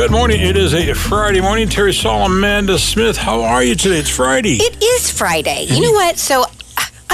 Good morning. It is a Friday morning. Terry Sol, Amanda Smith. How are you today? It's Friday. It is Friday. You know what? So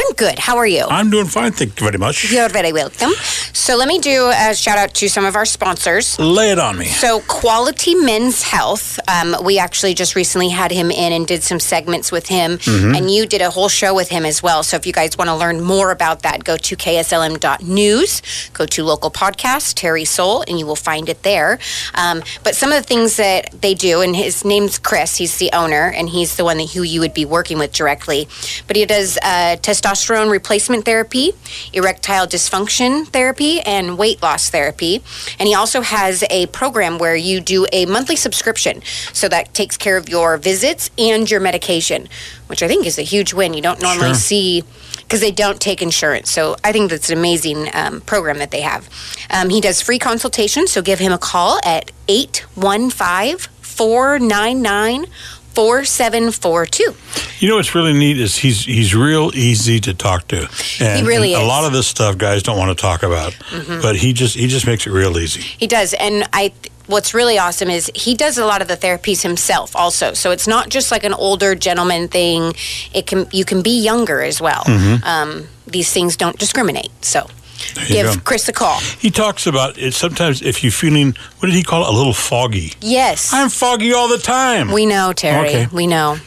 I'm good. How are you? I'm doing fine. Thank you very much. You're very welcome. So let me do a shout out to some of our sponsors. Lay it on me. So Quality Men's Health, um, we actually just recently had him in and did some segments with him, Mm-hmm. and you did a whole show with him as well. So if you guys want to learn more about that, go to kslm.news, go to local podcast Terry Sol, and you will find it there. Um, but some of the things that they do, and his name's Chris, he's the owner, and he's the one that who you would be working with directly. But he does uh, testosterone replacement therapy, erectile dysfunction therapy, and weight loss therapy. And he also has a program where you do a monthly subscription. So that takes care of your visits and your medication, which I think is a huge win. You don't normally Sure. see because they don't take insurance. So I think that's an amazing um, program that they have. Um, he does free consultation, so give him a call at 815 499 4742. You know what's really neat is he's he's real easy to talk to. And, really is. A lot of this stuff guys don't want to talk about, Mm-hmm. but he just he just makes it real easy. He does, and I. What's really awesome is he does a lot of the therapies himself, also. So it's not just like an older gentleman thing. It can you can be younger as well. Um, these things don't discriminate. So give go. Chris a call. He talks about it sometimes if you're feeling what did he call it? A little foggy. Yes, I'm foggy all the time. we know Terry. Okay. We know. all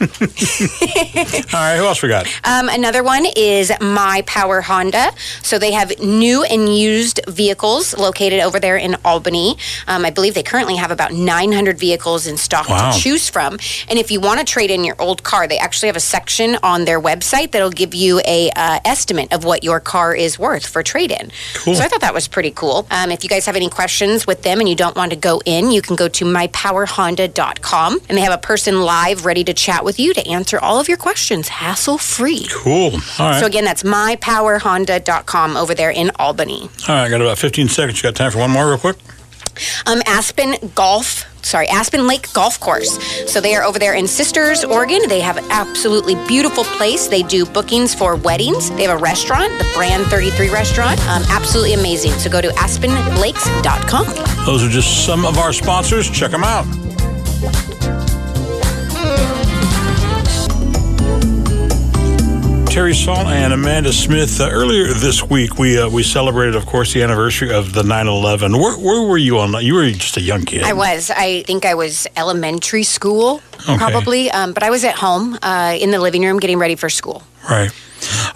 right, who else we got? Um, another one is My Power Honda. So they have new and used vehicles located over there in Albany. Um, I believe they currently have about 900 vehicles in stock Wow. to choose from. And if you want to trade in your old car, they actually have a section on their website that'll give you a uh, estimate of what your car is worth for trade in. Cool. So I thought that was pretty cool. Um, if you guys have any questions with them and you don't want to go in, you can go to mypowerhonda.com and they have a person live ready to chat with you to answer all of your questions hassle free. Cool. All right. So again, that's mypowerhonda.com over there in Albany. all right, I got about 15 seconds. You got time for one more real quick? Um, Aspen Golf, sorry, Aspen Lake Golf Course. So they are over there in Sisters, Oregon. They have an absolutely beautiful place. They do bookings for weddings. They have a restaurant, the Brand 33 restaurant. Um, absolutely amazing. So go to aspenlakes.com. Those are just some of our sponsors. Check them out. Terry Sol and Amanda Smith. Uh, earlier this week, we uh, we celebrated, of course, the anniversary of the 9/11. Where, where were you on that? You were just a young kid. I was. I think I was elementary school, Okay. probably. Um, but I was at home uh, in the living room getting ready for school. Right.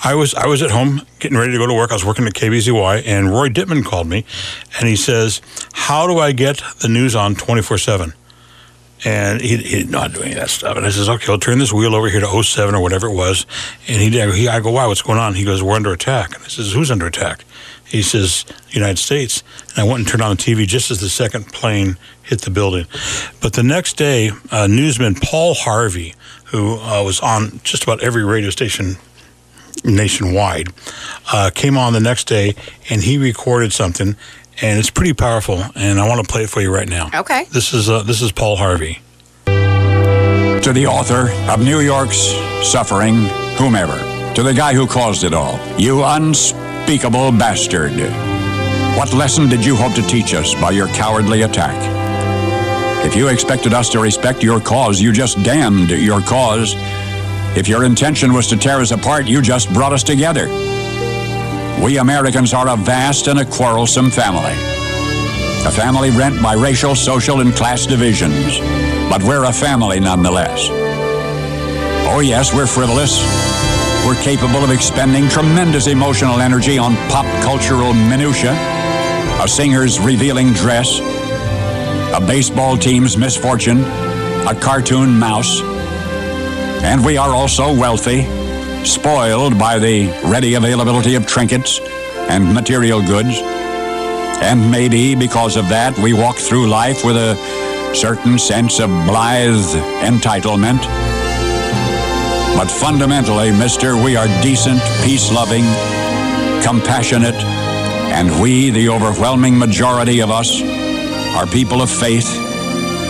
I was I was at home getting ready to go to work. I was working at KBZY, and Roy Dittman called me, and he says, "How do I get the news on 24 7?" And he, he not do any of that stuff. And I says, "Okay, I'll turn this wheel over here to 07 or whatever it was." And he. He, I go, "Why? What's going on?" He goes, "We're under attack." And I says, "Who's under attack?" He says, "United States." And I went and turned on the TV just as the second plane hit the building. But the next day, uh, newsman Paul Harvey, who uh, was on just about every radio station nationwide, uh, came on the next day and he recorded something, and it's pretty powerful. And I want to play it for you right now. Okay. This is uh, this is Paul Harvey. To the author of New York's Suffering, whomever. To the guy who caused it all. You unspeakable bastard. What lesson did you hope to teach us by your cowardly attack? If you expected us to respect your cause, you just damned your cause. If your intention was to tear us apart, you just brought us together. We Americans are a vast and a quarrelsome family. A family rent by racial, social, and class divisions. But we're a family nonetheless. Oh, yes, we're frivolous. We're capable of expending tremendous emotional energy on pop cultural minutia, a singer's revealing dress, a baseball team's misfortune, a cartoon mouse. And we are also wealthy, spoiled by the ready availability of trinkets and material goods. And maybe because of that, we walk through life with a certain sense of blithe entitlement. But fundamentally, mister, we are decent, peace loving, compassionate, and we, the overwhelming majority of us, are people of faith,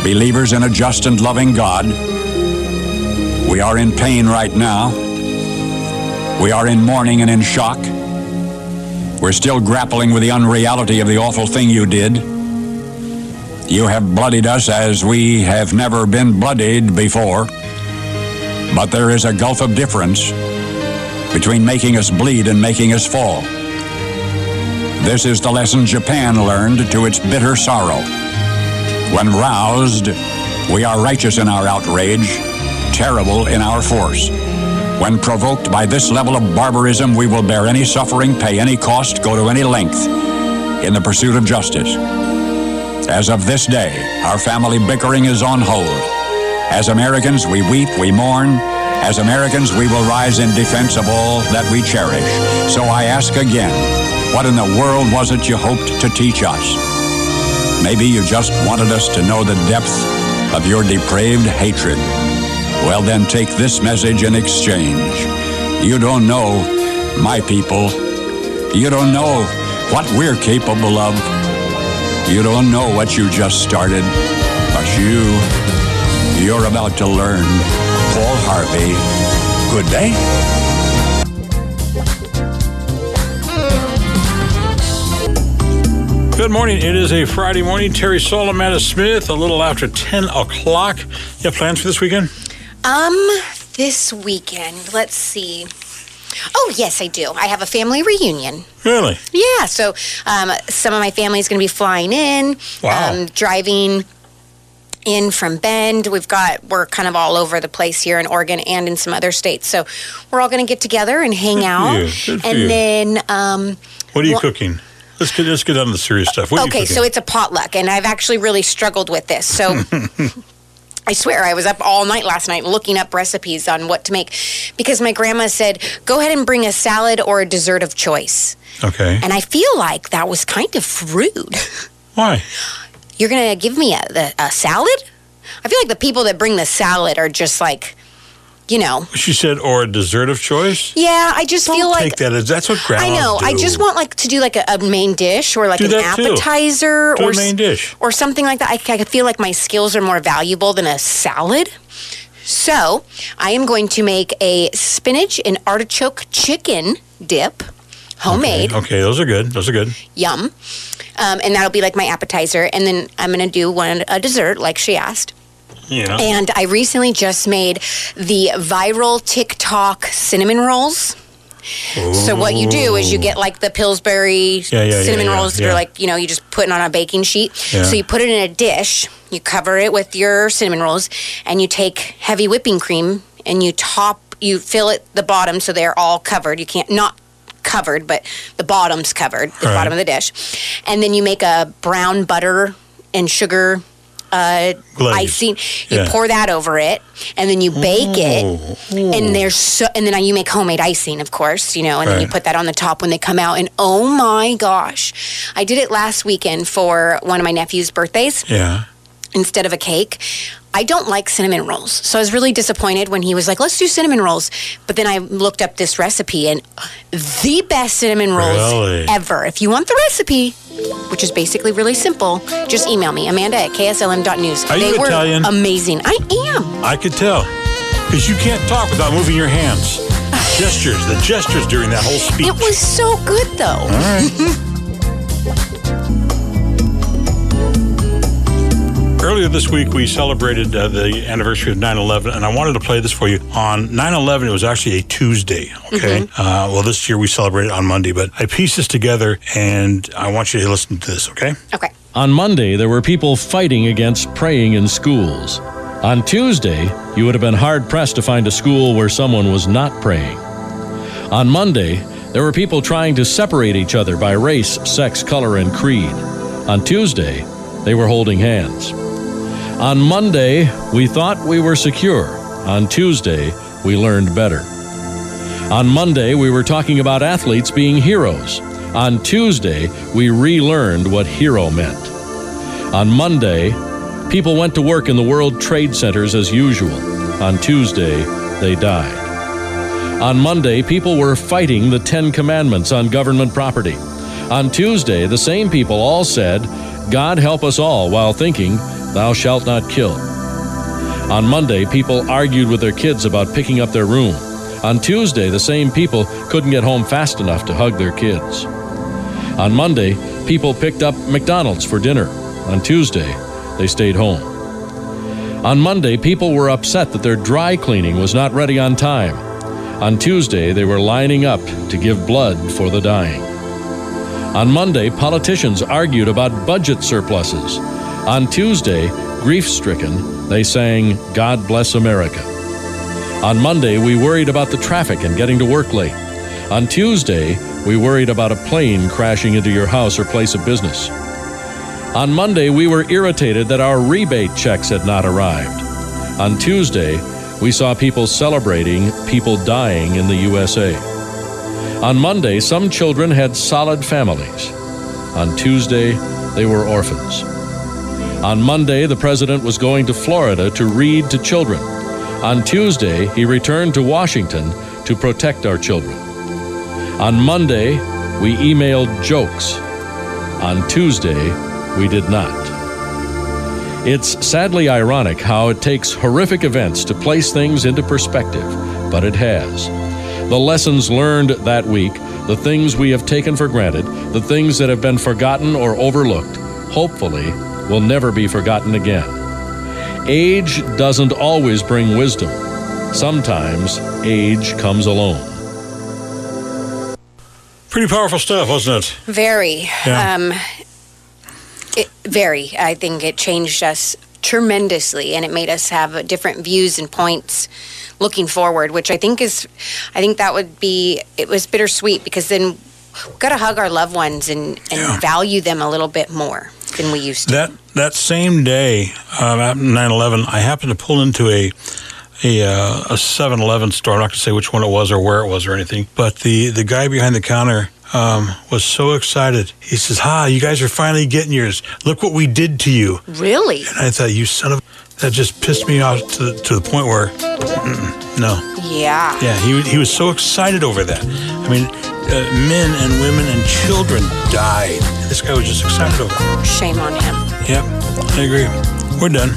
believers in a just and loving God. We are in pain right now. We are in mourning and in shock. We're still grappling with the unreality of the awful thing you did. You have bloodied us as we have never been bloodied before. But there is a gulf of difference between making us bleed and making us fall. This is the lesson Japan learned to its bitter sorrow. When roused, we are righteous in our outrage, terrible in our force. When provoked by this level of barbarism, we will bear any suffering, pay any cost, go to any length in the pursuit of justice. As of this day, our family bickering is on hold. As Americans, we weep, we mourn. As Americans, we will rise in defense of all that we cherish. So I ask again, what in the world was it you hoped to teach us? Maybe you just wanted us to know the depth of your depraved hatred. Well, then take this message in exchange. You don't know my people. You don't know what we're capable of. You don't know what you just started, but you, you're about to learn. Paul Harvey, good day. Good morning. It is a Friday morning. Terry Sol, Amanda Smith, a little after 10 o'clock. You have plans for this weekend? Um, this weekend, let's see. Oh, yes, I do. I have a family reunion. Really? Yeah, so um, some of my family is going to be flying in, Wow. um, driving in from Bend. We've got, we're kind of all over the place here in Oregon and in some other states. So we're all going to get together and hang out. Good for and you. then, um, What are you Wha- cooking? Let's get, let's get on to the serious stuff. What okay, so it's a potluck, and I've actually really struggled with this. So. I swear, I was up all night last night looking up recipes on what to make because my grandma said, go ahead and bring a salad or a dessert of choice. okay. And I feel like that was kind of rude. Why? You're going to give me a, the, a salad? I feel like the people that bring the salad are just like, you know, She said, or a dessert of choice? yeah, I just Don't feel like. take that as that's what grandmas I know. I just want like to do like a, a main dish or like Do an appetizer Do or main dish. or something like that. I, I feel like my skills are more valuable than a salad. So I am going to make a spinach and artichoke chicken dip, homemade. Okay, those are good. Those are good. Yum. Um, and that'll be like my appetizer. And then I'm going to do one a dessert, like she asked. Yeah. And I recently just made the viral TikTok cinnamon rolls. So what you do is you get like the Pillsbury Yeah, yeah, cinnamon yeah, rolls that are like, you know, you just put it on a baking sheet. So you put it in a dish, you cover it with your cinnamon rolls, and you take heavy whipping cream and you top, you fill it the bottom so they're all covered. You can't, not covered, but the bottom's covered, the Right. bottom of the dish. And then you make a brown butter and sugar uh, icing. You Yeah. pour that over it, and then you bake it. And there's so, and then you make homemade icing, of course, you know, and then you put that on the top when they come out. And oh my gosh, I did it last weekend for one of my nephew's birthdays Yeah. instead of a cake. I don't like cinnamon rolls. So I was really disappointed when he was like, let's do cinnamon rolls. But then I looked up this recipe and the best cinnamon rolls Really? ever. If you want the recipe, which is basically really simple, just email me, Amanda at kslm.news. Are you were Italian? amazing. I am. I could tell. Because you can't talk without moving your hands. gestures, the gestures during that whole speech. It was so good though. Earlier this week, we celebrated uh, the anniversary of 9 11, and I wanted to play this for you. On 9 11, it was actually a Tuesday, okay? Uh, well, this year we celebrated on Monday, but I pieced this together, and I want you to listen to this, okay? Okay. On Monday, there were people fighting against praying in schools. On Tuesday, you would have been hard pressed to find a school where someone was not praying. On Monday, there were people trying to separate each other by race, sex, color, and creed. On Tuesday, they were holding hands. On Monday, we thought we were secure. On Tuesday, we learned better. On Monday, we were talking about athletes being heroes. On Tuesday, we relearned what hero meant. On Monday, people went to work in the World Trade Centers as usual. On Tuesday, they died. On Monday, people were fighting the Ten Commandments on government property. On Tuesday, the same people all said, God help us all, while thinking, Thou shalt not kill. On Monday, people argued with their kids about picking up their room. On Tuesday, the same people couldn't get home fast enough to hug their kids. On Monday, people picked up McDonald's for dinner. On Tuesday, they stayed home. On Monday, people were upset that their dry cleaning was not ready on time. On Tuesday, they were lining up to give blood for the dying. On Monday, politicians argued about budget surpluses. On Tuesday, grief stricken, they sang God Bless America. On Monday, we worried about the traffic and getting to work late. On Tuesday, we worried about a plane crashing into your house or place of business. On Monday, we were irritated that our rebate checks had not arrived. On Tuesday, we saw people celebrating people dying in the USA. On Monday, some children had solid families. On Tuesday, they were orphans. On Monday, the president was going to Florida to read to children. On Tuesday, he returned to Washington to protect our children. On Monday, we emailed jokes. On Tuesday, we did not. It's sadly ironic how it takes horrific events to place things into perspective, but it has. The lessons learned that week, the things we have taken for granted, the things that have been forgotten or overlooked, hopefully will never be forgotten again. Age doesn't always bring wisdom. Sometimes age comes alone. Pretty powerful stuff, wasn't it? Very. Yeah. Um, it, very. I think it changed us tremendously, and it made us have different views and points looking forward. Which I think is, I think that would be. It was bittersweet because then we've got to hug our loved ones and and Yeah. value them a little bit more than we used to. That that same day, um, at 9/11, I happened to pull into a a uh, a 7-Eleven store. I'm not going to say which one it was or where it was or anything, but the the guy behind the counter um, was so excited. He says, "Ha! You guys are finally getting yours. Look what we did to you." really? And I thought, "You son of," that just pissed me off to the, to the point where, no, Yeah. yeah, he he was so excited over that. I mean, uh, men and women and children died. This guy was just it. Shame on him. Yep, I agree. We're done.